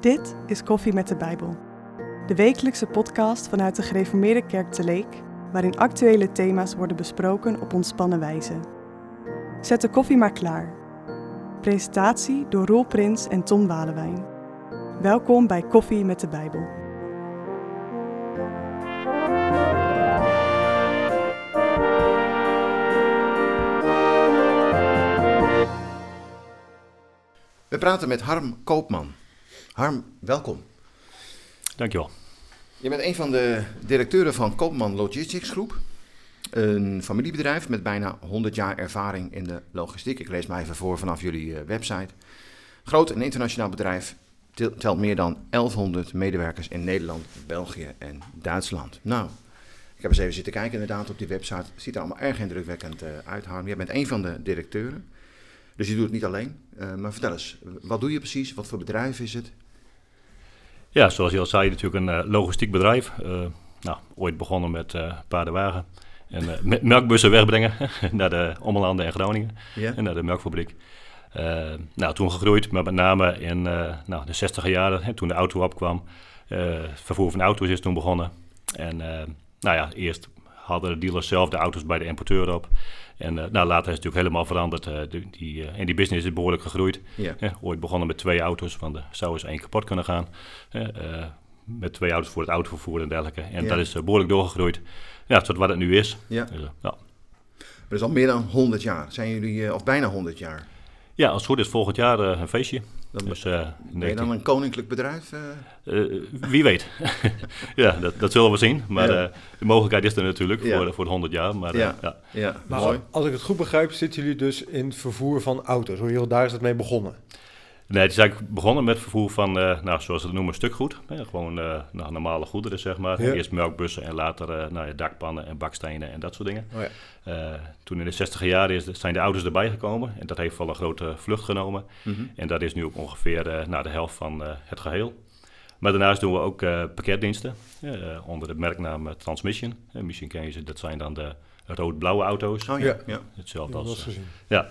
Dit is Koffie met de Bijbel. De wekelijkse podcast vanuit de Gereformeerde Kerk te Leek, waarin actuele thema's worden besproken op ontspannen wijze. Zet de koffie maar klaar. Presentatie door Roel Prins en Tom Walewijn. Welkom bij Koffie met de Bijbel. We praten met Harm Koopman. Harm, welkom. Dankjewel. Je bent een van de directeuren van Koopman Logistics Groep. Een familiebedrijf met bijna 100 jaar ervaring in de logistiek. Ik lees maar even voor vanaf jullie eh, website. Groot en internationaal bedrijf tel- telt meer dan 1100 medewerkers in Nederland, België en Duitsland. Nou, ik heb eens even zitten kijken inderdaad op die website. Het ziet er allemaal erg indrukwekkend eh, uit, Harm. Jij bent een van de directeuren. Dus je doet het niet alleen. Eh, maar vertel eens, wat doe je precies? Wat voor bedrijf is het? Ja, zoals je al zei, natuurlijk een eh, logistiek bedrijf. Eh, nou, ooit begonnen met paardenwagen en met melkbussen wegbrengen naar de Ommelanden en Groningen en naar de melkfabriek. Nou, toen gegroeid, maar met name in nou, de 60 jaren, hè, toen de auto opkwam. Het vervoer van auto's is toen begonnen. En nou ja, eerst hadden de dealers zelf de auto's bij de importeur op. En eh, nou, later is het natuurlijk helemaal veranderd. eh, die, die, eh, en die business is behoorlijk gegroeid. Ja. Ooit begonnen met twee auto's, want er zou eens één kapot kunnen gaan. Met twee auto's voor het autovervoer en dergelijke. En Ja. dat is eh, behoorlijk doorgegroeid. Ja, tot wat het nu is. Ja. Dus, ja. Dat is al meer dan 100 jaar. Zijn jullie, of bijna 100 jaar? ja, als het goed is volgend jaar een feestje. Dan Dus, eh, ben je 19 dan een koninklijk bedrijf? eh? Eh, wie weet. ja, dat, dat zullen we zien. Maar Ja. eh, de mogelijkheid is er natuurlijk Ja. voor, voor de 100 jaar. Maar eh, Ja. ja. ja, Maar mooi. als ik het goed begrijp, zitten jullie dus in het vervoer van auto's. Hoor je, daar is het mee begonnen. Nee, het is eigenlijk begonnen met vervoer van, eh, nou, zoals ze het noemen, stukgoed. Hè, gewoon eh, nou, normale goederen, zeg maar. Ja. Eerst melkbussen en later eh, nou, ja, dakpannen en bakstenen en dat soort dingen. Oh ja. Eh, toen in de 60 jaren is, zijn de auto's erbij gekomen. En dat heeft wel een grote vlucht genomen. Mhm. En dat is nu ook ongeveer eh nou, de helft van eh, het geheel. Maar daarnaast doen we ook eh, pakketdiensten eh, onder de merknaam Transmission. Misschien ken je ze, dat zijn dan de rood-blauwe auto's. Oh ja, Ja. ja. Hetzelfde Dat als... ja,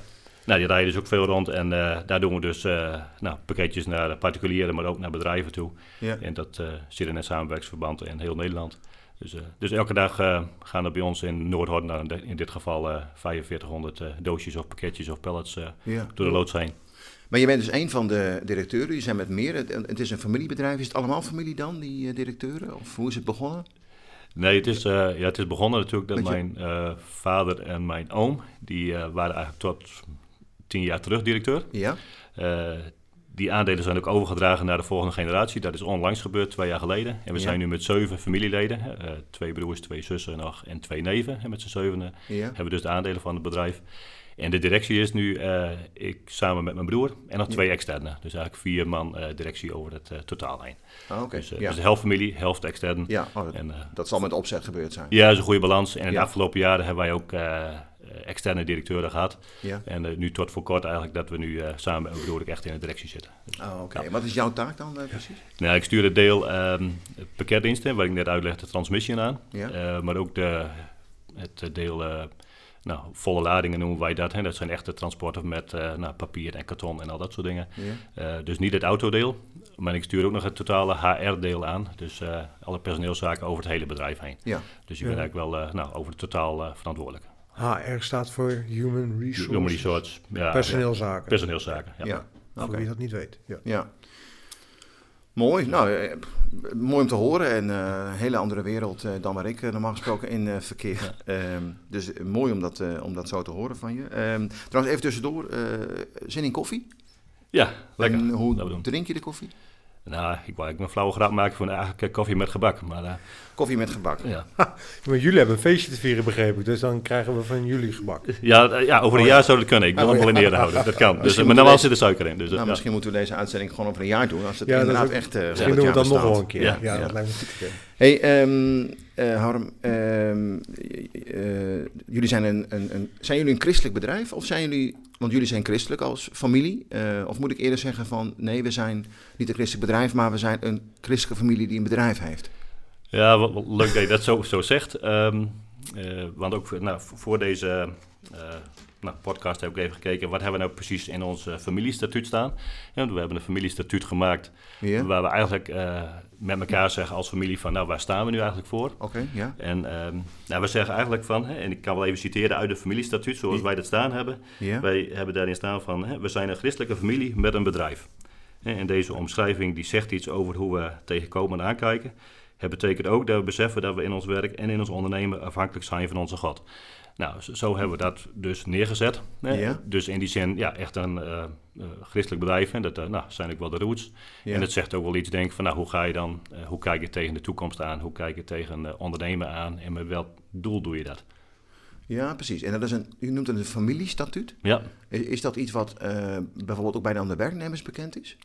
nou, die rijden dus ook veel rond en eh, daar doen we dus eh, nou, pakketjes naar particulieren, maar ook naar bedrijven toe. ja. En dat eh, zit in een samenwerksverband in heel Nederland. Dus, dus elke dag gaan er bij ons in Noord-Holland, nou, in dit- geval eh 4500 eh, doosjes of pakketjes of pallets ja. door de loods heen. Maar je bent dus een van de directeuren. Je zijn met meer. Het, is een familiebedrijf. Is het allemaal familie dan, die directeuren? Of hoe is het begonnen? Nee, het is, ja, het is begonnen natuurlijk dat je- mijn vader en mijn oom, die waren eigenlijk tot tien jaar terug directeur. Ja? Eh, die aandelen zijn ook overgedragen naar de volgende generatie. Dat is onlangs gebeurd, twee jaar geleden. En we Ja. zijn nu met zeven familieleden. eh, twee broers, twee zussen nog en twee neven. En met z'n zevenen Ja. hebben we dus de aandelen van het bedrijf. En de directie is nu eh, ik samen met mijn broer en nog Ja. twee externe. Dus eigenlijk vier man directie over het eh, totaal heen. Ah, oké. Dus, ja. dus de helft familie, helft extern. ja. Oh, dat, En, dat zal met opzet gebeurd zijn. ja, dat is een goede balans. En in Ja. de afgelopen jaren hebben wij ook externe directeuren gehad. Ja. En eh, nu tot voor kort eigenlijk dat we nu eh, samen met echt in de directie zitten. Dus, Oh, oké. Wat is jouw taak dan eh, precies? nou, ik stuur het deel ehm, pakketdiensten, waar ik net uitlegde, de transmission aan. Ja. Eh, maar ook de, het deel, eh, nou, volle ladingen noemen wij dat. Hè. Dat zijn echte transporten met eh, nou, papier en karton en al dat soort dingen. Ja. Eh, dus niet het autodeel, maar ik stuur ook nog het totale HR-deel aan. Dus eh, alle personeelszaken over het hele bedrijf heen. Ja. Dus je bent eigenlijk wel eh, nou, over het totaal eh, verantwoordelijk. HR staat voor Human Resources. Human Resources, ja, Personeelszaken. personeelszaken. Ja. Ja. Voor wie dat niet weet. Ja. Ja. Mooi. Nou, eh, mooi om te horen. En eh, een hele andere wereld eh, dan waar ik normaal gesproken in eh, verkeer. Ehm, dus mooi om dat, eh, om dat zo te horen van je. Ehm, trouwens, even tussendoor. eh, zin in koffie? Ja, lekker. En hoe Dat we doen. drink je de koffie? Nou, ik wou eigenlijk een flauwe grap maken van eigenlijk eh, koffie met gebak. Maar eh, Koffie met gebak. ja. Maar jullie hebben een feestje te vieren, begreep ik. Dus dan krijgen we van jullie gebak. Ja, eh, ja, over een Oh, ja. jaar zou dat kunnen. Ik wil Oh, hem wel in ere houden. Dat kan. Dus, eh, maar moeten normaal we zit er suiker in. Dus, eh, nou, ja. misschien moeten we deze uitzending gewoon over een jaar doen. Als het Ja, dat is inderdaad ook- echt eh, Misschien doen we 100 het dan nog wel een keer. Ja. Ja, Ja. dat lijkt me een goed. Hey, ehm eh, Harm, ehm, eh, jullie zijn een, een, een, zijn jullie een christelijk bedrijf of zijn jullie, want jullie zijn christelijk als familie, eh, of moet ik eerder zeggen van nee, we zijn niet een christelijk bedrijf, maar we zijn een christelijke familie die een bedrijf heeft. Ja, wat, leuk dat je dat zo, zo zegt. Ehm, eh, want ook voor- nou, voor deze eh, nou, podcast heb ik even gekeken... wat hebben we nou precies in ons eh, familiestatuut staan. Ja, we hebben een familiestatuut gemaakt... Waar we eigenlijk met elkaar zeggen als familie van... nou, waar staan we nu eigenlijk voor? Oké, ja. En ehm, nou, we zeggen eigenlijk van... Hè, en ik kan wel even citeren uit de familiestatuut zoals wij dat staan hebben... Wij hebben daarin staan van, hè, we zijn een christelijke familie met een bedrijf. En deze omschrijving die zegt iets over hoe we tegen Koopman aankijken. Het betekent ook dat we beseffen dat we in ons werk en in ons ondernemen afhankelijk zijn van onze God. Nou, zo, hebben we dat dus neergezet. Ja. Dus in die zin, ja, echt een eh, eh, christelijk bedrijf. En dat eh, nou, zijn ook wel de roots. Ja. En het zegt ook wel iets, denk ik, van nou, hoe ga je dan, hoe kijk je tegen de toekomst aan? Hoe kijk je tegen ondernemen aan? En met welk doel doe je dat? ja, precies. En dat is een, u noemt het een familiestatuut. Ja, Is, is dat iets wat bijvoorbeeld ook bij de andere werknemers bekend is?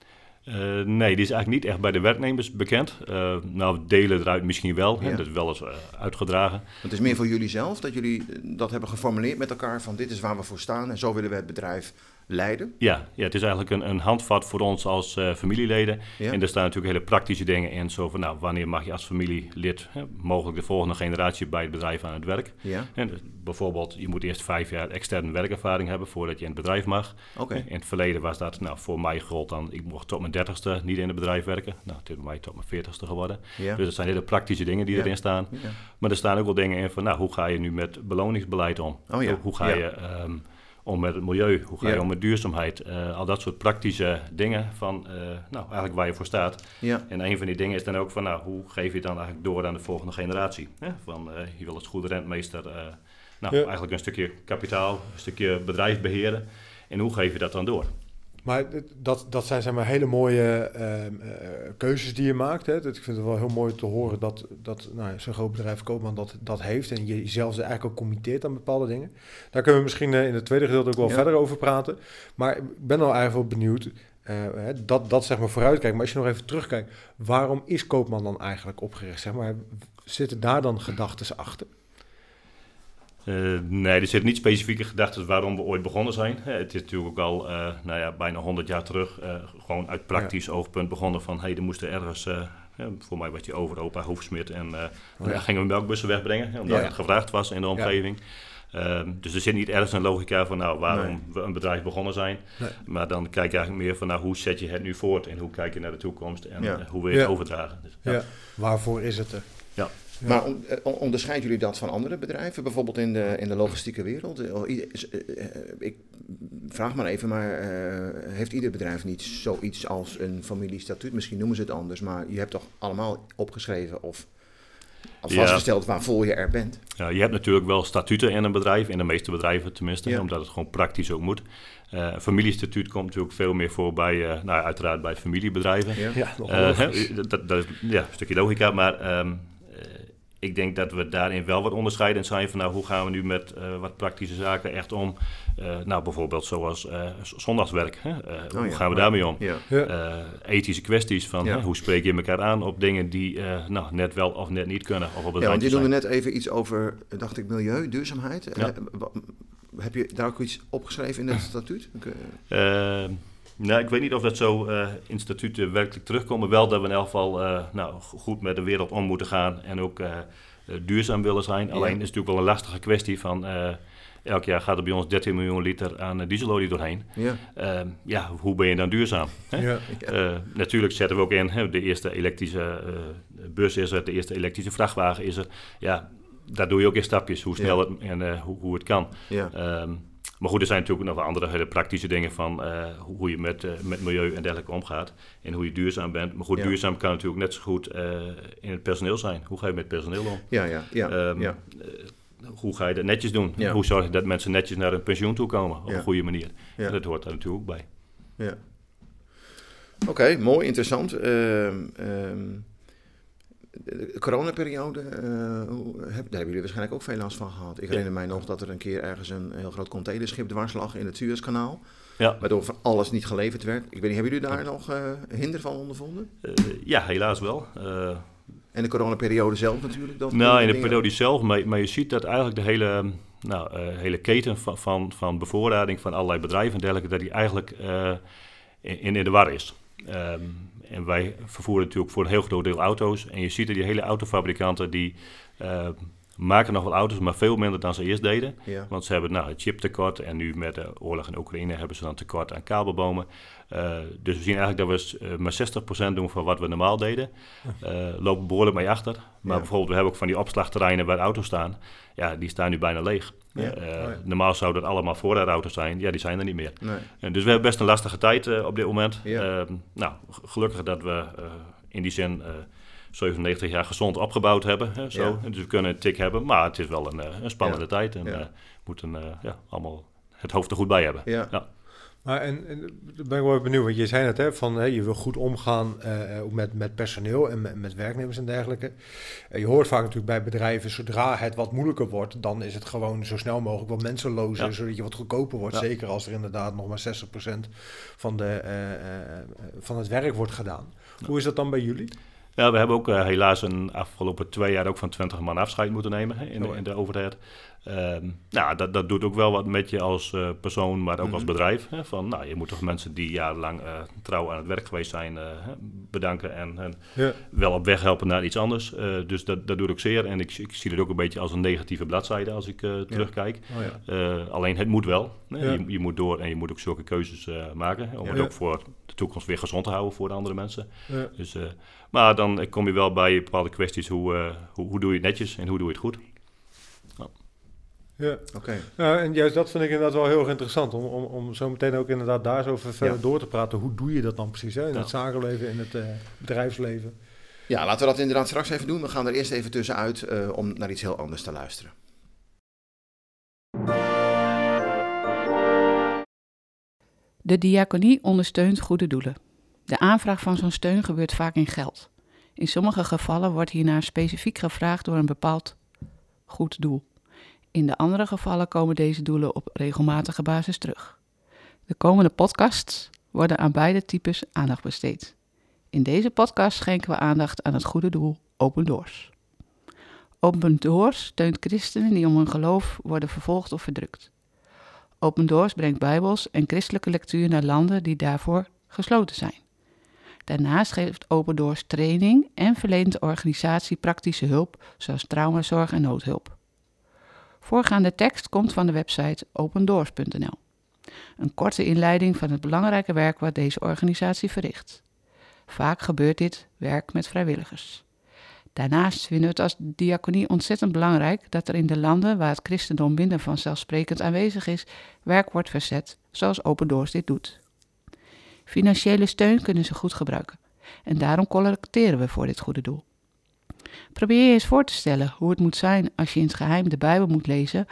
Eh, nee, die is eigenlijk niet echt bij de werknemers bekend. Eh, nou, delen eruit misschien wel. Hè, dat is wel eens eh, uitgedragen. Het is meer voor jullie zelf dat jullie dat hebben geformuleerd met elkaar van dit is waar we voor staan en zo willen we het bedrijf leiden. Ja, ja, het is eigenlijk een, een handvat voor ons als eh, familieleden. Ja. En er staan natuurlijk hele praktische dingen in. Zo van, nou, wanneer mag je als familielid hè, mogelijk de volgende generatie bij het bedrijf aan het werk? Ja, En dus bijvoorbeeld, je moet eerst vijf jaar externe werkervaring hebben voordat je in het bedrijf mag. oké. In het verleden was dat, nou, voor mij gold dan, ik mocht tot mijn dertigste niet in het bedrijf werken. Nou, het is bij mij tot mijn veertigste geworden. Ja. Dus dat zijn hele praktische dingen die erin staan. Ja. Maar er staan ook wel dingen in van, nou, hoe ga je nu met beloningsbeleid om? Oh ja, Hoe ga je ehm, om met het milieu? Hoe ga Ja. je om met duurzaamheid? Eh, al dat soort praktische dingen van, eh, nou, eigenlijk waar je voor staat. Ja, En een van die dingen is dan ook van, nou, hoe geef je dan eigenlijk door aan de volgende generatie? Hè? Van, eh, je wil als goede rentmeester, nou, Ja. eigenlijk een stukje kapitaal, een stukje bedrijf beheren. En hoe geef je dat dan door? Maar dat, dat zijn maar hele mooie ehm, eh, keuzes die je maakt. Hè. Dat, ik vind het wel heel mooi te horen dat, dat nou, zo'n groot bedrijf Koopman dat, dat heeft. En je jezelf eigenlijk ook committeert aan bepaalde dingen. Daar kunnen we misschien eh, in het tweede gedeelte ook wel Ja. verder over praten. Maar ik ben al eigenlijk wel benieuwd. eh, dat, dat zeg maar vooruitkijken. Maar als je nog even terugkijkt. Waarom is Koopman dan eigenlijk opgericht? Zeg maar, zitten daar dan gedachten achter? Eh, nee, er zitten niet specifieke gedachten waarom we ooit begonnen zijn. Het is natuurlijk ook al eh, nou ja, bijna 100 jaar terug eh, gewoon uit praktisch oogpunt begonnen van hey, er moesten ergens, voor mij was die over opa Hoefsmid en Oh ja. daar gingen we melkbussen wegbrengen, omdat het gevraagd was in de omgeving. Ehm, dus er zit niet ergens een logica van nou, waarom Nee. we een bedrijf begonnen zijn. Nee. Maar dan kijk je eigenlijk meer van nou, hoe zet je het nu voort en hoe kijk je naar de toekomst en hoe wil je het overdragen. Dus, Ja. Waarvoor is het er? Ja. Maar on- eh, on- onderscheiden jullie dat van andere bedrijven, bijvoorbeeld in de, in de logistieke wereld? Eh, oh, eh, Ik vraag maar even, maar heeft ieder bedrijf niet zoiets als een familiestatuut? Misschien noemen ze het anders, maar je hebt toch allemaal opgeschreven of Ja. vastgesteld waarvoor je er bent? Ja, je hebt natuurlijk wel statuten in een bedrijf, in de meeste bedrijven tenminste, Ja. omdat het gewoon praktisch ook moet. Eh, een familiestatuut komt natuurlijk veel meer voor bij, eh, nou uiteraard bij familiebedrijven. Ja. Ja, dat, dat is ja, een stukje logica, maar ehm, eh, ik denk dat we daarin wel wat onderscheidend zijn van nou, hoe gaan we nu met eh, wat praktische zaken echt om. Eh, nou, bijvoorbeeld zoals eh, z- zondagswerk. Hè? Eh, hoe Oh ja. gaan we daarmee om? Ja. Ja. Eh, ethische kwesties van Ja. hè, hoe spreek je elkaar aan op dingen die eh, nou, net wel of net niet kunnen. Of op het Ja, want je noemde net even iets over, dacht ik, milieu, duurzaamheid. Heb je daar ook iets opgeschreven in het statuut? Ik, nou, ik weet niet of dat zo eh in statuten werkelijk terugkomt. Wel dat we in elk geval eh, nou, go- goed met de wereld om moeten gaan en ook eh, duurzaam willen zijn. Alleen is het natuurlijk wel een lastige kwestie van... eh, elk jaar gaat er bij ons 13 miljoen liter aan dieselolie doorheen. ja. Eh, ja, hoe ben je dan duurzaam? Hè? Ja. Ja. Eh, natuurlijk zetten we ook in, hè, de eerste elektrische eh, bus is er, de eerste elektrische vrachtwagen is er. Ja, daar doe je ook in stapjes, hoe snel Ja. het en eh, hoe, hoe het kan. ja. Ehm, maar goed, er zijn natuurlijk nog wel andere hele praktische dingen van eh, hoe je met, eh, met milieu en dergelijke omgaat. En hoe je duurzaam bent. Maar goed, Ja. duurzaam kan natuurlijk net zo goed eh, in het personeel zijn. Hoe ga je met personeel om? Ja, ja, ja. Ehm, ja. hoe ga je dat netjes doen? Ja. Hoe zorg je dat mensen netjes naar hun pensioen toe komen op een goede manier? En dat hoort daar natuurlijk ook bij. Ja. Oké, mooi, interessant. Ehm, ehm, de coronaperiode, eh, hoe- heb, daar hebben jullie waarschijnlijk ook veel last van gehad. Ik herinner mij nog dat er een keer ergens een heel groot containerschip dwars lag in het Suezkanaal. Ja. Waardoor van alles niet geleverd werd. Ik weet niet, hebben jullie daar nog eh, hinder van ondervonden? Eh, ja, helaas wel. Eh, En de coronaperiode zelf natuurlijk? Dat Nou, in de dingen- periode zelf, maar, maar je ziet dat eigenlijk de hele, nou, eh, hele keten van, van, van bevoorrading van allerlei bedrijven en dergelijke, dat die eigenlijk eh, in, in de war is. Ehm, en wij vervoeren natuurlijk voor een heel groot deel auto's. En je ziet dat die hele autofabrikanten die eh, maken nog wel auto's, maar veel minder dan ze eerst deden. Ja. Want ze hebben nou, het chiptekort en nu met de oorlog in Oekraïne hebben ze dan tekort aan kabelbomen. Uh, dus we zien eigenlijk dat we uh, maar 60% doen van wat we normaal deden. Uh, lopen behoorlijk mee achter. Maar Ja. bijvoorbeeld, we hebben ook van die opslagterreinen waar auto's staan. Ja, die staan nu bijna leeg. Ja. Uh, Oh ja. Normaal zouden dat allemaal voorraadauto's zijn. Ja, die zijn er niet meer. Nee. Dus we hebben best een lastige tijd op dit moment. Uh, nou, gelukkig dat we in die zin 97 jaar gezond opgebouwd hebben. Hè, zo. Ja. Dus we kunnen een tik hebben, maar het is wel een, uh, een spannende Ja. tijd. En Ja. we moeten uh, ja, allemaal het hoofd er goed bij hebben. Ja. Ja. Maar en, en daar ben ik wel benieuwd, want je zei net, hè, van hè, je wil goed omgaan eh, met, met personeel en met, met werknemers en dergelijke. En je hoort vaak natuurlijk bij bedrijven, zodra het wat moeilijker wordt, dan is het gewoon zo snel mogelijk wat mensen lozen, Ja. zodat je wat goedkoper wordt. Ja. Zeker als er inderdaad nog maar 60% van, de, eh, eh, van het werk wordt gedaan. Hoe is dat dan bij jullie? Ja, we hebben ook uh, helaas een afgelopen twee jaar ook van 20 man afscheid moeten nemen Oh ja. in de overheid. Um, nou, dat, dat doet ook wel wat met je als uh, persoon, maar ook Mhm. als bedrijf. Hè, van, nou, je moet toch mensen die jarenlang uh, trouw aan het werk geweest zijn, uh, bedanken en, en Ja. wel op weg helpen naar iets anders. Dus dat, dat doet ook zeer. En ik, ik zie het ook een beetje als een negatieve bladzijde als ik terugkijk. Oh ja. Alleen het moet wel. Hè. Je, je moet door en je moet ook zulke keuzes maken. Hè, om het ook voor de toekomst weer gezond te houden voor de andere mensen. Dus, maar dan kom je wel bij bepaalde kwesties. Hoe, hoe, hoe doe je het netjes en hoe doe je het goed? Ja. Oké. Ja, en juist dat vind ik inderdaad wel heel erg interessant. Om, om, om zo meteen ook inderdaad daar zo verder Ja. door te praten. Hoe doe je dat dan precies? Hè? In het zakenleven, in het eh, bedrijfsleven. Ja, laten we dat inderdaad straks even doen. We gaan er eerst even tussenuit eh, om naar iets heel anders te luisteren. De diaconie ondersteunt goede doelen. De aanvraag van zo'n steun gebeurt vaak in geld. In sommige gevallen wordt hiernaar specifiek gevraagd door een bepaald goed doel. In de andere gevallen komen deze doelen op regelmatige basis terug. De komende podcasts worden aan beide types aandacht besteed. In deze podcast schenken we aandacht aan het goede doel Open Doors. Open Doors steunt christenen die om hun geloof worden vervolgd of verdrukt. Open Doors brengt bijbels en christelijke lectuur naar landen die daarvoor gesloten zijn. Daarnaast geeft Open Doors training en verleent de organisatie praktische hulp, zoals traumazorg en noodhulp. Voorgaande tekst komt van de website opendoors.nl. Een korte inleiding van het belangrijke werk wat deze organisatie verricht. Vaak gebeurt dit werk met vrijwilligers. Daarnaast vinden we het als diaconie ontzettend belangrijk dat er in de landen waar het christendom minder vanzelfsprekend aanwezig is, werk wordt verzet, zoals Open Doors dit doet. Financiële steun kunnen ze goed gebruiken en daarom collecteren we voor dit goede doel. Probeer je eens voor te stellen hoe het moet zijn als je in het geheim de Bijbel moet lezen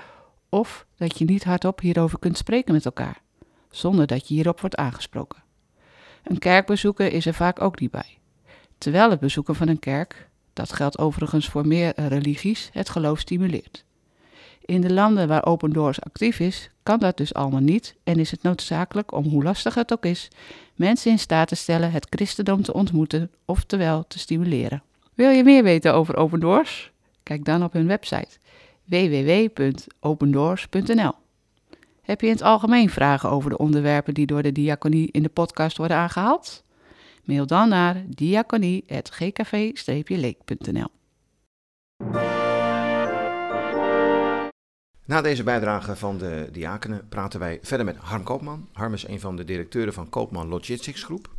of dat je niet hardop hierover kunt spreken met elkaar, zonder dat je hierop wordt aangesproken. Een kerk bezoeken is er vaak ook niet bij. Terwijl het bezoeken van een kerk, dat geldt overigens voor meer religies, het geloof stimuleert. In de landen waar Open Doors actief is, kan dat dus allemaal niet en is het noodzakelijk om, hoe lastig het ook is, mensen in staat te stellen het christendom te ontmoeten, oftewel te stimuleren. Wil je meer weten over Open Doors? Kijk dan op hun website www.opendoors.nl. Heb je in het algemeen vragen over de onderwerpen die door de diaconie in de podcast worden aangehaald? Mail dan naar diaconie.gkv-leek.nl. Na deze bijdrage van de diakenen praten wij verder met Harm Koopman. Harm is een van de directeuren van Koopman Logistics Groep.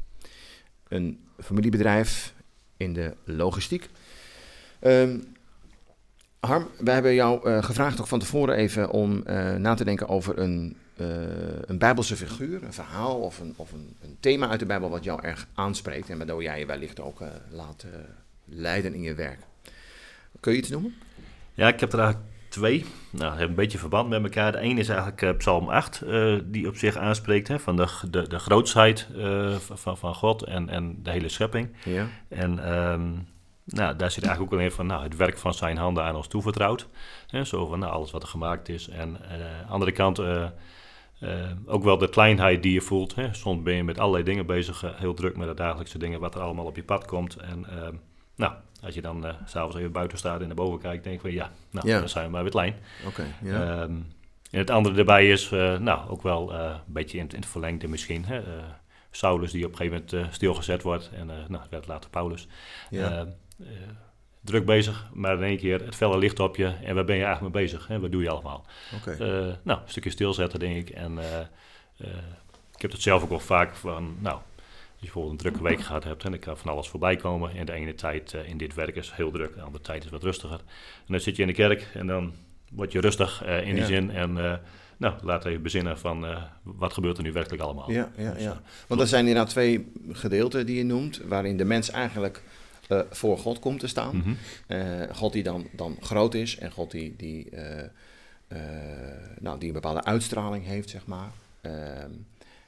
Een familiebedrijf in de logistiek. Um, Harm, wij hebben jou uh, gevraagd ook van tevoren even om uh, na te denken over een, uh, een Bijbelse figuur, een verhaal of, een, of een, een, thema uit de Bijbel wat jou erg aanspreekt en waardoor jij je wellicht ook laat leiden in je werk. Kun je iets noemen? Ja, ik heb er eigenlijk twee. Nou, hebben een beetje verband met elkaar. De ene is eigenlijk uh, Psalm 8, uh, die op zich aanspreekt hè, van de, de, de grootsheid uh, van, van God en, en de hele schepping. Ja. En um, nou, daar zit eigenlijk ook al in van nou, het werk van zijn handen aan ons toevertrouwd. Hè, zo van nou, alles wat er gemaakt is. En aan de andere kant ook wel de kleinheid die je voelt. Hè. Soms ben je met allerlei dingen bezig, heel druk met de dagelijkse dingen, wat er allemaal op je pad komt. En nou, als je dan uh, s'avonds even buiten staat en naar boven kijkt, denk je van ja, nou, dan zijn we maar weer klein. Oké. Okay, ja. um, en het andere erbij is, uh, nou, ook wel uh, een beetje in, in het verlengde misschien. Hè? Saulus die op een gegeven moment stilgezet wordt en nou, werd later Paulus. Ja. druk bezig, maar in één keer het felle licht op je. En waar ben je eigenlijk mee bezig? Hè? Wat doe je allemaal? Oké. Eh, nou, een stukje stilzetten, denk ik. En eh, eh, ik heb het zelf ook wel vaak van, nou, je bijvoorbeeld een drukke week gehad hebt en dan kan van alles voorbij komen. En de ene tijd eh, in dit werk is heel druk, de andere tijd is wat rustiger. En dan zit je in de kerk en dan word je rustig eh, in die Ja. zin. En eh, nou, laat even bezinnen van wat gebeurt er nu werkelijk allemaal. Ja, ja, Dus, ja. Want er zijn inderdaad twee gedeelten die je noemt, waarin de mens eigenlijk voor God komt te staan. mhm. God die dan, dan groot is en God die, die, nou, die een bepaalde uitstraling heeft, zeg maar.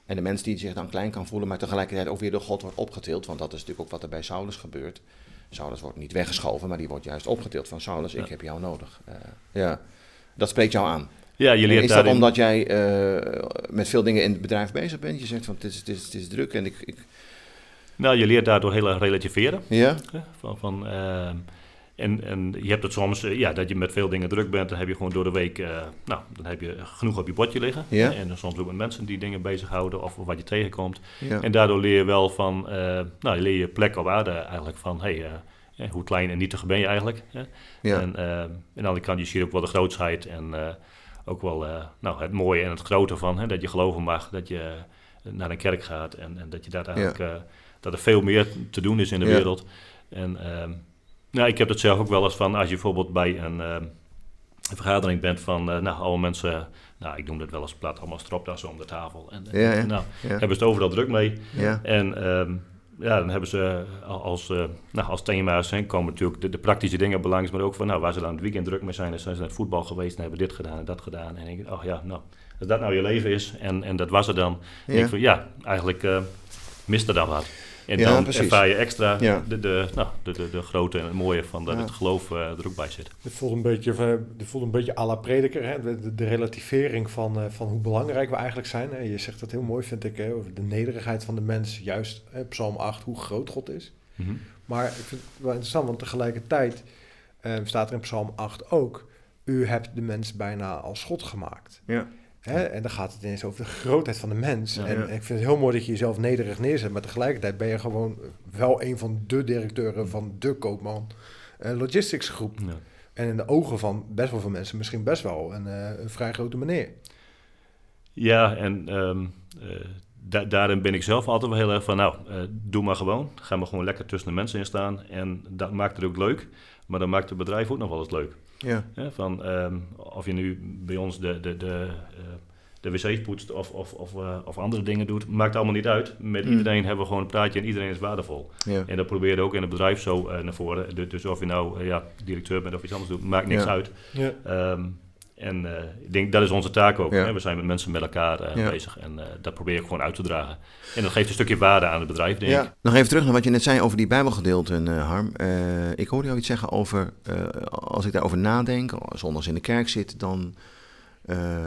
En de mens die zich dan klein kan voelen, maar tegelijkertijd ook weer door God wordt opgetild. Want dat is natuurlijk ook wat er bij Saulus gebeurt. Saulus wordt niet weggeschoven, maar die wordt juist opgetild van Saulus, ik heb jou nodig. Eh, ja, dat spreekt jou aan. Ja, je En leert is dat daarin... omdat jij eh, met veel dingen in het bedrijf bezig bent? Je zegt van het is, het is, het is druk en ik... ik Nou, je leert daardoor heel erg relativeren. ja? Van, van, ehm, en, en je hebt het soms, eh, ja, dat je met veel dingen druk bent. Dan heb je gewoon door de week, eh, nou, dan heb je genoeg op je bordje liggen. Ja. En dan soms ook met mensen die dingen bezighouden of wat je tegenkomt. Ja. En daardoor leer je wel van, eh, nou, je leer je plek op aarde eigenlijk van, hey, eh, eh, hoe klein en nietig ben je eigenlijk. Hè? ja. En eh, aan de andere kant, je ziet ook wel de grootsheid en eh, ook wel eh, nou, het mooie en het grote van, hè, dat je geloven mag, dat je eh, naar een kerk gaat en, en dat je daar eigenlijk, eh, dat er veel meer te doen is in de wereld. En ehm, nou, ik heb het zelf ook wel eens van, als je bijvoorbeeld bij een, ehm, een vergadering bent van, eh, nou, alle mensen, nou, ik noem het wel eens plat, allemaal stropdassen om de tafel. En, en- Ja, ja. nou, ja. hebben ze het overal druk mee. ja. En ehm, ja, dan hebben ze al- als, eh, nou, als thema's hè, komen natuurlijk de, de praktische dingen belangrijk, maar ook van nou, waar ze dan het weekend druk mee zijn. Dan zijn ze naar het voetbal geweest en hebben dit gedaan en dat gedaan. En dan denk ik, oh ja, nou, als dat nou je leven is en, en dat was er dan. Dan denk Ja. ik van ja, eigenlijk eh mist er dan wat. En Ja, dan precies. ervaar je extra Ja. de, de, nou, de, de, de grote en het mooie van dat Ja. het geloof eh, er ook bij zit. Dit voelt een beetje, van- dit voelt een beetje à la prediker, hè? De, de, de relativering van, eh, van hoe belangrijk we eigenlijk zijn. Hè? Je zegt dat heel mooi, vind ik, hè? over de nederigheid van de mens. Juist, hè? Psalm 8, hoe groot God is. Mhm. Maar ik vind het wel interessant, want tegelijkertijd eh, staat er in Psalm 8 ook... U hebt de mens bijna als God gemaakt. Ja. Hè? En dan gaat het ineens over de grootheid van de mens. Ja. en, Ja. ik vind het heel mooi dat je jezelf nederig neerzet... maar tegelijkertijd ben je gewoon wel een van de directeuren van de koopman... eh, logistics groep. Ja. En in de ogen van best wel veel mensen misschien best wel een, eh, een vrij grote meneer. Ja, en ehm, eh, da- daarin ben ik zelf altijd wel heel erg van, nou, doe maar gewoon. Ga maar gewoon lekker tussen de mensen in staan. En dat maakt het ook leuk. Maar dan maakt het bedrijf ook nog wel eens leuk. Ja. Hè, van, ehm, of je nu bij ons de, de, de, eh, de wc's poetst of, of, of, eh, of andere dingen doet, maakt allemaal niet uit. Met Mm. iedereen hebben we gewoon een praatje en iedereen is waardevol. Ja. En dat probeer je ook in het bedrijf zo eh, naar voren. Dus, dus of je nou ja, directeur bent of iets anders doet, maakt niks Ja. uit. Ja. Ehm, en eh, ik denk dat is onze taak ook. Ja. Hè? We zijn met mensen met elkaar eh, Ja. bezig en eh, dat probeer ik gewoon uit te dragen. En dat geeft een stukje waarde aan het bedrijf, denk ik. Ja. Nog even terug naar wat je net zei over die Bijbelgedeelten, Harm. Ik hoorde jou iets zeggen over, als ik daarover nadenk, zondags in de kerk zit, dan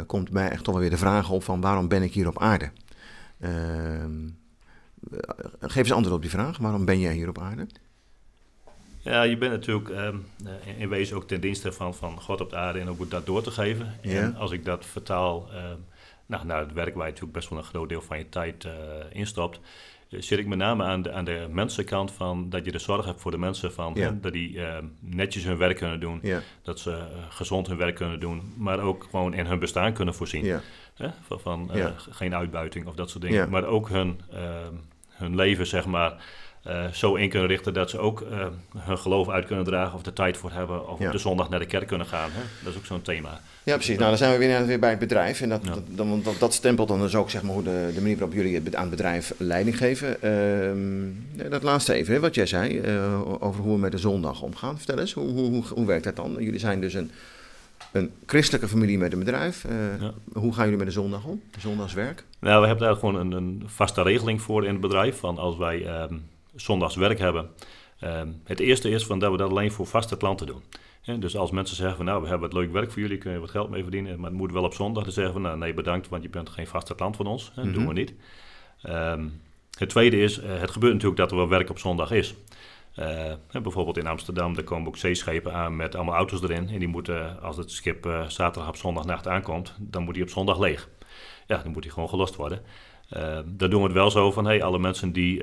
komt mij echt toch wel weer de vraag op van waarom ben ik hier op aarde? Ehm, eh, geef eens antwoord op die vraag. Waarom ben jij hier op aarde? Ja, je bent natuurlijk ehm, eh, in- wezen ook ten dienste van, van God op de aarde en ook dat door te geven. Ja. En als ik dat vertaal ehm, nou, naar het werk waar je natuurlijk best wel een groot deel van je tijd eh instopt, eh, zit ik met name aan de, aan de mensenkant van dat je de zorg hebt voor de mensen van Ja. hè, dat die ehm, netjes hun werk kunnen doen, Ja, dat ze gezond hun werk kunnen doen, maar ook gewoon in hun bestaan kunnen voorzien. ja, Hè? Van, geen uitbuiting of dat soort dingen. Maar ook hun, hun leven, zeg maar, eh, zo in kunnen richten dat ze ook eh, hun geloof uit kunnen dragen of de tijd voor hebben. Of Ja. op de zondag naar de kerk kunnen gaan. Hè? Dat is ook zo'n thema. ja, precies. Nou, dan zijn we weer, weer bij het bedrijf. En dat, Ja. dat, dan, dat, dat stempelt dan dus ook zeg maar, hoe de, de manier waarop jullie het aan het bedrijf leiding geven. Ehm, dat laatste even, hè, wat jij zei eh, over hoe we met de zondag omgaan. Vertel eens, hoe, hoe, hoe, hoe werkt dat dan? Jullie zijn dus een, een christelijke familie met een bedrijf. Ja. Hoe gaan jullie met de zondag om? De zondagswerk? Nou, we hebben daar gewoon een, een vaste regeling voor in het bedrijf. Van als wij ehm, zondags werk hebben. ehm, het eerste is van dat we dat alleen voor vaste klanten doen. Dus als mensen zeggen van nou, we hebben wat leuk werk voor jullie, kun je wat geld mee verdienen, maar het moet wel op zondag. Dan zeggen we nou nee, bedankt, want je bent geen vaste klant van ons. Dat doen Mhm. we niet. Ehm, het tweede is, eh, het gebeurt natuurlijk dat er wel werk op zondag is. Eh, bijvoorbeeld in Amsterdam, daar komen ook zeeschepen aan met allemaal auto's erin. En die moeten, als het schip eh, zaterdag op zondagnacht aankomt, dan moet die op zondag leeg. Ja, dan moet die gewoon gelost worden. Eh, daar doen we het wel zo van, hey, alle mensen die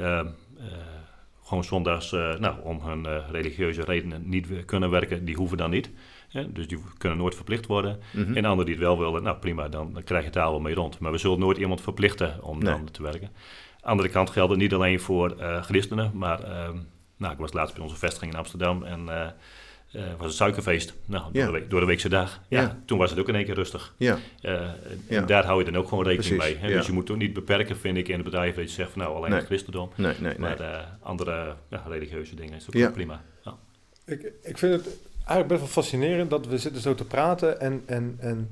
gewoon zondags uh, nou, om hun uh, religieuze redenen niet kunnen werken, die hoeven dan niet. dus die kunnen nooit verplicht worden. Mhm. En anderen die het wel willen, nou prima, dan, dan krijg je het daar wel mee rond. Maar we zullen nooit iemand verplichten om Nee. dan te werken. andere kant geldt het niet alleen voor eh, christenen, maar ehm, nou, ik was laatst bij onze vestiging in Amsterdam en eh was het suikerfeest. Nou, door, Ja. de week, door de weekse dag. Ja, Ja. toen was het ook in één keer rustig. Ja, Eh, en Ja. daar hou je dan ook gewoon rekening Precies, mee. Hè? ja. Dus je moet ook niet beperken, vind ik, in het bedrijf dat je zegt van nou alleen Nee. het christendom. nee, nee, nee. Maar eh, andere ja, religieuze dingen is ook Ja. prima. Ja. Ik, ik vind het eigenlijk best wel fascinerend dat we zitten zo te praten en, en, en,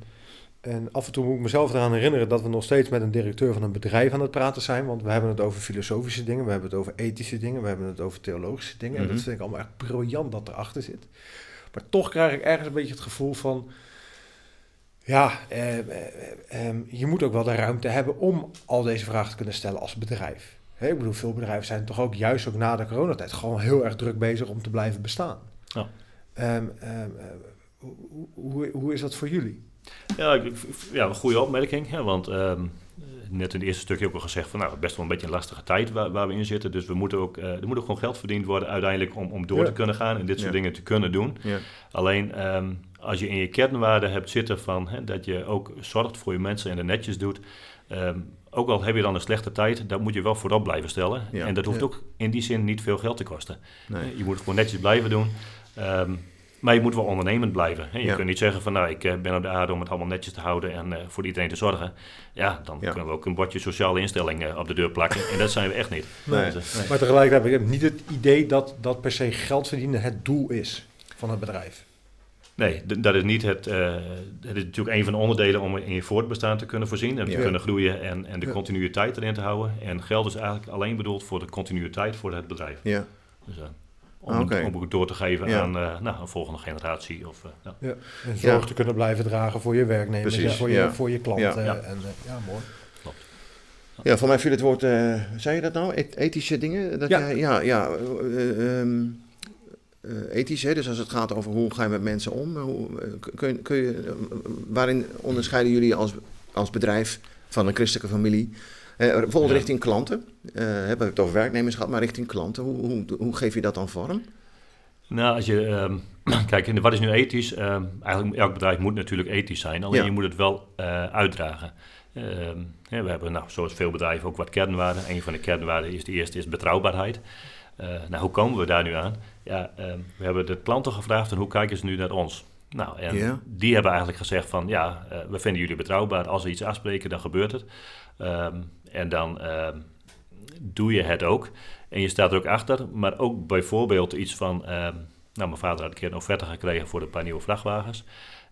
en af en toe moet ik mezelf eraan herinneren dat we nog steeds met een directeur van een bedrijf aan het praten zijn, want we hebben het over filosofische dingen, we hebben het over ethische dingen, we hebben het over theologische dingen en Mhm. dat vind ik allemaal echt briljant dat erachter zit. Maar toch krijg ik ergens een beetje het gevoel van, ja, eh, eh, eh, eh, je moet ook wel de ruimte hebben om al deze vragen te kunnen stellen als bedrijf. Hè, ik bedoel, veel bedrijven zijn toch ook juist ook na de coronatijd gewoon heel erg druk bezig om te blijven bestaan. Ja. Ehm, hoe, hoe, hoe is dat voor jullie? Ja, ik- ja, een goede opmerking. Hè, want ehm, net in het eerste stukje ook al gezegd van nou, best wel een beetje een lastige tijd waar, waar we in zitten. Dus we moeten ook, eh, er moet ook gewoon geld verdiend worden uiteindelijk om, om door Ja. te kunnen gaan en dit soort Ja. dingen te kunnen doen. Ja. Alleen ehm, als je in je kernwaarden hebt zitten van hè, dat je ook zorgt voor je mensen en er netjes doet. ehm, ook al heb je dan een slechte tijd, dat moet je wel voorop blijven stellen. En dat hoeft ook in die zin niet veel geld te kosten. Nee. Je moet het gewoon netjes blijven doen. Maar je moet wel ondernemend blijven. Hè? Je Ja. kunt niet zeggen van nou, ik eh, ben op de aarde om het allemaal netjes te houden en eh, voor iedereen te zorgen. Ja, dan Ja. kunnen we ook een bordje sociale instelling eh, op de deur plakken. En dat zijn we echt niet. Nee. Dus, nee. Maar tegelijkertijd heb ik niet het idee dat, dat per se geld verdienen het doel is van het bedrijf. Nee, dat is niet het. eh, het is natuurlijk een van de onderdelen om in je voortbestaan te kunnen voorzien en Ja. te kunnen groeien en, en de Ja. continuïteit erin te houden. En geld is eigenlijk alleen bedoeld voor de continuïteit voor het bedrijf. Ja, Dus, om, oké. het, om het door te geven Ja. aan eh, nou, een volgende generatie. Of, eh, ja. Ja. En zorg Ja. te kunnen blijven dragen voor je werknemers en voor je, voor je klanten. Ja. Ja. En, eh, ja, mooi. ja voor mij viel het woord, eh, zei je dat nou? Et- ethische dingen? Dat Ja. Jij, ja, ja eh, ehm, eh, ethisch, hè? dus als het gaat over hoe ga je met mensen om, hoe, kun, kun je, waarin onderscheiden jullie als, als bedrijf van een christelijke familie? Eh, bijvoorbeeld Ja. richting klanten. Eh hebben we het over werknemers gehad, maar richting klanten. Hoe, hoe, hoe geef je dat dan vorm? Nou, als je, ehm, kijk, wat is nu ethisch? Ehm, eigenlijk, elk bedrijf moet natuurlijk ethisch zijn, alleen Ja. je moet het wel eh, uitdragen. Ehm, we hebben, nou, zoals veel bedrijven, ook wat kernwaarden. Een van de kernwaarden is de eerste is betrouwbaarheid. Nou, hoe komen we daar nu aan? Ja, we hebben de klanten gevraagd en hoe kijken ze nu naar ons? Nou, en die hebben eigenlijk gezegd van, ja, we vinden jullie betrouwbaar. Als we iets afspreken, dan gebeurt het. Ehm, en dan ehm, doe je het ook. En je staat er ook achter, maar ook bijvoorbeeld iets van... ehm, nou, mijn vader had een keer een offerte gekregen voor een paar nieuwe vrachtwagens.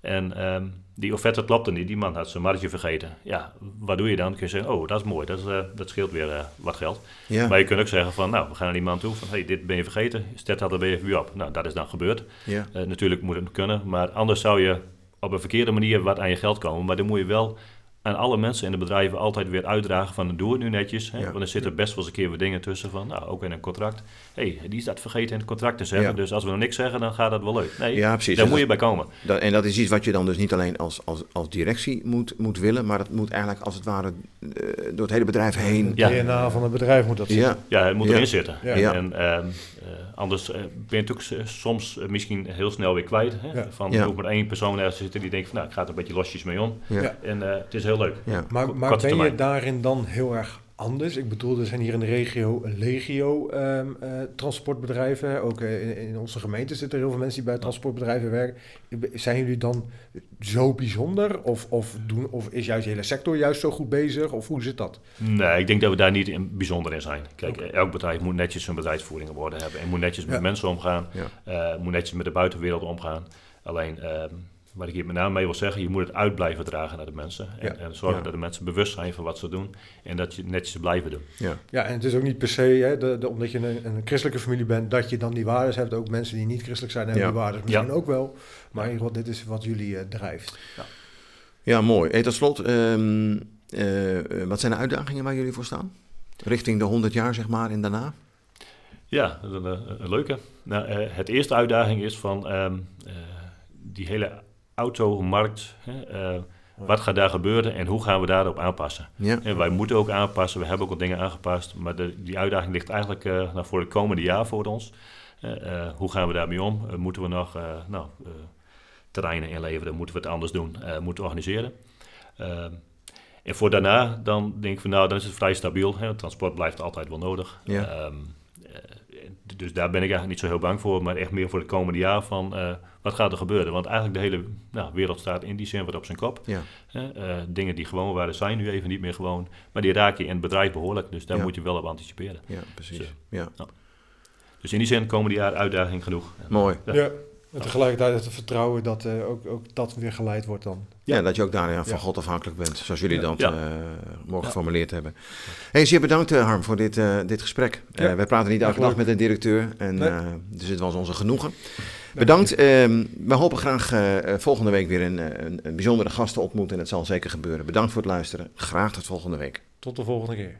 En ehm, die offerte klopte niet, die man had zijn marge vergeten. Ja, wat doe je dan? Kun je zeggen, oh, dat is mooi, dat, is, eh, dat scheelt weer eh, wat geld. Ja, Maar je kunt ook zeggen van, nou, we gaan naar die man toe van... hey, dit ben je vergeten, stet dat er weer even op. Nou, dat is dan gebeurd. ja, Eh, natuurlijk moet het kunnen, maar anders zou je op een verkeerde manier wat aan je geld komen. Maar dan moet je wel aan alle mensen in de bedrijven altijd weer uitdragen van doe het nu netjes. Hè? Ja. Want er zitten best wel eens een keer weer dingen tussen van, nou ook in een contract. Hé, hey, die is dat vergeten in het contract te zeggen. Ja. Dus als we nog niks zeggen, dan gaat dat wel leuk. Nee, ja precies. daar Dat- moet je bij komen. dat- en dat is iets wat je dan dus niet alleen als, als, als directie moet, moet willen, maar dat moet eigenlijk als het ware eh, door het hele bedrijf heen. Ja. DNA van het bedrijf moet dat zijn. Ja, Ja, het moet Ja. erin zitten. Ja. Ja. En ehm, eh, anders eh, ben je s- soms misschien heel snel weer kwijt. Hè? Ja. Van Ja. ook maar één persoon ergens zitten die denkt van, nou, ik ga er een beetje losjes mee om. En eh, het is heel leuk. ja. Maar, maar ben je daarin dan heel erg anders? Ik bedoel, er zijn hier in de regio legio ehm, eh, transportbedrijven. Ook eh, in, in onze gemeente zitten er heel veel mensen die bij transportbedrijven werken. Zijn jullie dan zo bijzonder? Of, of, doen, of is juist de hele sector juist zo goed bezig? Of hoe zit dat? Nee, ik denk dat we daar niet in bijzonder in zijn. Kijk, elk bedrijf moet netjes zijn bedrijfsvoering op orde hebben. En moet netjes met Ja. mensen omgaan. Ja. eh, moet netjes met de buitenwereld omgaan. Alleen, ehm, wat ik hier met name mee wil zeggen, je moet het uit blijven dragen naar de mensen. En, Ja. en zorgen Ja. dat de mensen bewust zijn van wat ze doen. En dat je het netjes blijven doen. ja. Ja, en het is ook niet per se, hè, de, de- omdat je een, een christelijke familie bent, dat je dan die waarden hebt. Ook mensen die niet christelijk zijn hebben Ja. die waarden misschien Ja. ook wel. Maar in ieder geval, dit is wat jullie eh, drijft. Ja, mooi. Hey, tot slot, ehm, eh, eh, wat zijn de uitdagingen waar jullie voor staan? Richting de 100 jaar, zeg maar, en daarna? Ja, dat is een, een- een leuke. Nou, het eerste uitdaging is van ehm, eh, die hele automarkt. Hè, eh, Wat gaat daar gebeuren en hoe gaan we daarop aanpassen? Ja. En wij moeten ook aanpassen, we hebben ook wat dingen aangepast, maar de, die uitdaging ligt eigenlijk uh, nou, voor het komende jaar voor ons. Uh, uh, hoe gaan we daarmee om? moeten we nog nou, terreinen inleveren? Moeten we het anders doen? moeten we organiseren? En voor daarna, dan denk ik van nou, dan is het vrij stabiel. Hè? Transport blijft altijd wel nodig. Ja. Ehm, dus daar ben ik eigenlijk niet zo heel bang voor, maar echt meer voor het komende jaar van uh, wat gaat er gebeuren. Want eigenlijk de hele nou, wereld staat in die zin wat op zijn kop. Ja. Uh, dingen die gewoon waren, zijn nu even niet meer gewoon. Maar die raak je in het bedrijf behoorlijk, dus daar Ja. moet je wel op anticiperen. Ja, precies. Zo. Ja. Dus in die zin komende jaar uitdaging genoeg. Mooi. Ja. En tegelijkertijd het vertrouwen dat eh, ook, ook dat weer geleid wordt dan. Ja, dat je ook daarin van. God afhankelijk bent, zoals jullie dat Ja. eh, morgen Ja. geformuleerd hebben. Hey, zeer bedankt eh, Harm voor dit, dit gesprek. Wij praten niet elke dag met een directeur, en, Nee. dus dit was onze genoegen. Bedankt. Ehm, we hopen graag volgende week weer een, een, een bijzondere gast te ontmoeten en het zal zeker gebeuren. Bedankt voor het luisteren. Graag tot volgende week. Tot de volgende keer.